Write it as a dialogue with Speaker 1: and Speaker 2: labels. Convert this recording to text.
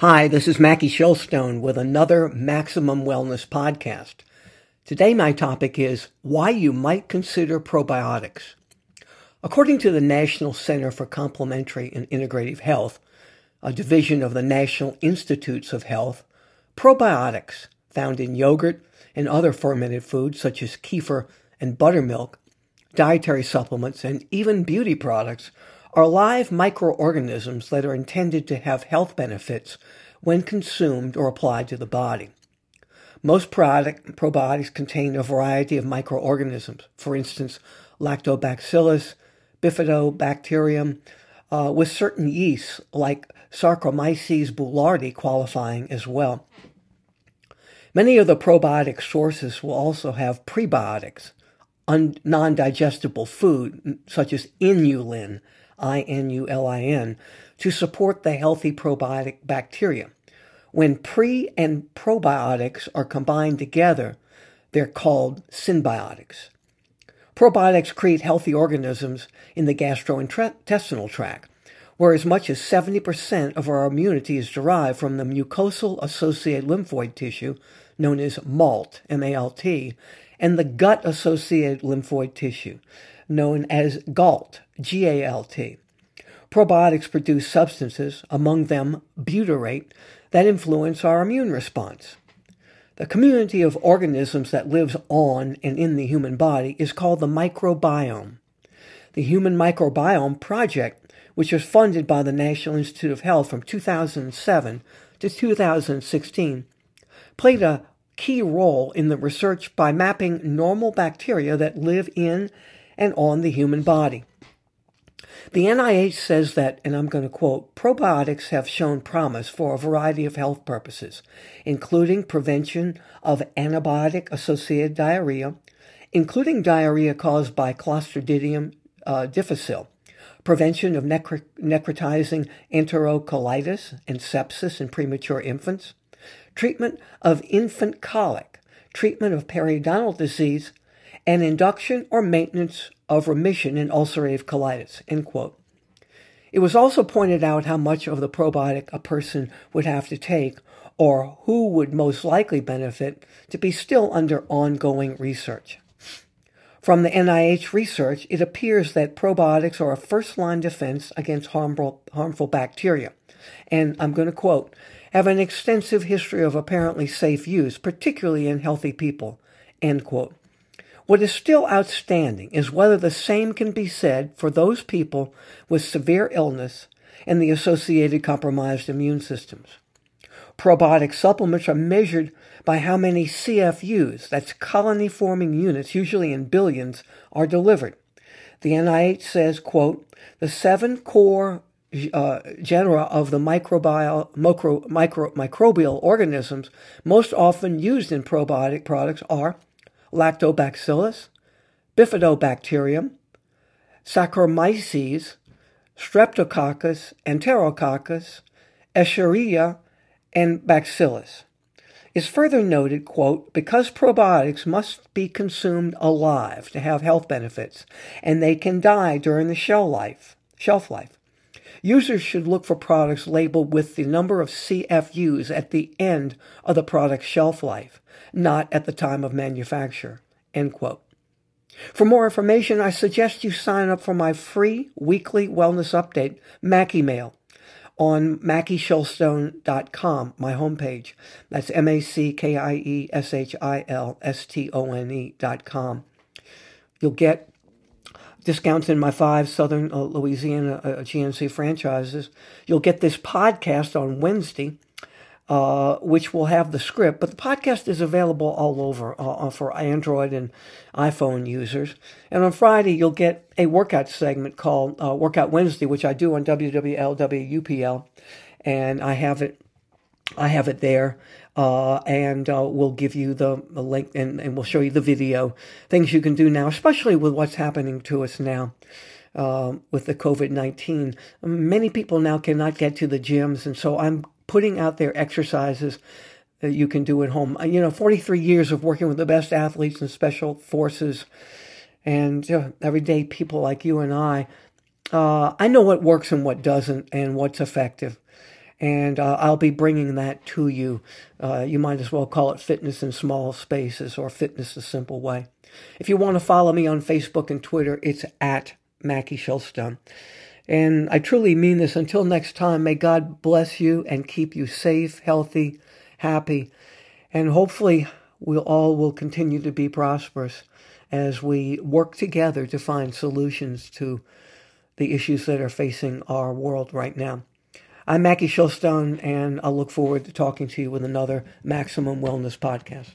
Speaker 1: Hi, this is Mackie Shilstone with another Maximum Wellness podcast. Today, my topic is why you might consider probiotics. According to the National Center for Complementary and Integrative Health, a division of the National Institutes of Health, probiotics found in yogurt and other fermented foods such as kefir and buttermilk, dietary supplements, and even beauty products are live microorganisms that are intended to have health benefits when consumed or applied to the body. Most product, probiotics contain a variety of microorganisms, for instance, lactobacillus, bifidobacterium, uh, with certain yeasts like Saccharomyces boulardii qualifying as well. Many of the probiotic sources will also have prebiotics, un- non digestible food, such as inulin, I N U L I N, to support the healthy probiotic bacteria. When pre and probiotics are combined together, they're called symbiotics. Probiotics create healthy organisms in the gastrointestinal tract, where as much as 70% of our immunity is derived from the mucosal associated lymphoid tissue, known as MALT, M A L T, and the gut associated lymphoid tissue, known as GALT, G A L T. Probiotics produce substances, among them butyrate, that influence our immune response. The community of organisms that lives on and in the human body is called the microbiome. The Human Microbiome Project, which was funded by the National Institute of Health from 2007 to 2016, played a key role in the research by mapping normal bacteria that live in and on the human body. The NIH says that, and I'm going to quote, probiotics have shown promise for a variety of health purposes, including prevention of antibiotic associated diarrhea, including diarrhea caused by Clostridium uh, difficile, prevention of necro- necrotizing enterocolitis and sepsis in premature infants, treatment of infant colic, treatment of periodontal disease, and induction or maintenance of remission in ulcerative colitis. End quote. It was also pointed out how much of the probiotic a person would have to take or who would most likely benefit to be still under ongoing research. From the NIH research, it appears that probiotics are a first line defense against harmful, harmful bacteria. And I'm going to quote, have an extensive history of apparently safe use, particularly in healthy people. End quote. What is still outstanding is whether the same can be said for those people with severe illness and the associated compromised immune systems. Probiotic supplements are measured by how many CFUs, that's colony forming units, usually in billions, are delivered. The NIH says, quote, the seven core uh, genera of the microbial, micro, micro, microbial organisms most often used in probiotic products are Lactobacillus, Bifidobacterium, Saccharomyces, Streptococcus, Enterococcus, Escherichia, and Bacillus. It's further noted, quote, because probiotics must be consumed alive to have health benefits, and they can die during the shelf life, shelf life. Users should look for products labeled with the number of CFUs at the end of the product's shelf life, not at the time of manufacture. End quote. For more information, I suggest you sign up for my free weekly wellness update, Mackie Mail, on MackieShilstone.com, my homepage. That's M A C K I E S H I L S T O N E.com. You'll get discounts in my five Southern uh, Louisiana uh, GNC franchises. You'll get this podcast on Wednesday, uh, which will have the script, but the podcast is available all over uh, uh, for Android and iPhone users. And on Friday, you'll get a workout segment called uh, Workout Wednesday, which I do on WWLWUPL, and I have it. I have it there uh, and uh, we'll give you the, the link and, and, we'll show you the video. Things you can do now, especially with what's happening to us now uh, with the COVID 19. Many people now cannot get to the gyms, and so I'm putting out there exercises that you can do at home. You know, 43 years of working with the best athletes and special forces, and uh, everyday people like you and I. Uh, I know what works and what doesn't, and what's effective. And uh, I'll be bringing that to you. Uh, you might as well call it Fitness in Small Spaces or Fitness the Simple Way. If you want to follow me on Facebook and Twitter, it's at Mackie Shilstone. And I truly mean this. Until next time, may God bless you and keep you safe, healthy, happy, and hopefully we'll all will continue to be prosperous as we work together to find solutions to the issues that are facing our world right now. I'm Mackie Shilstone, and I look forward to talking to you with another Maximum Wellness podcast.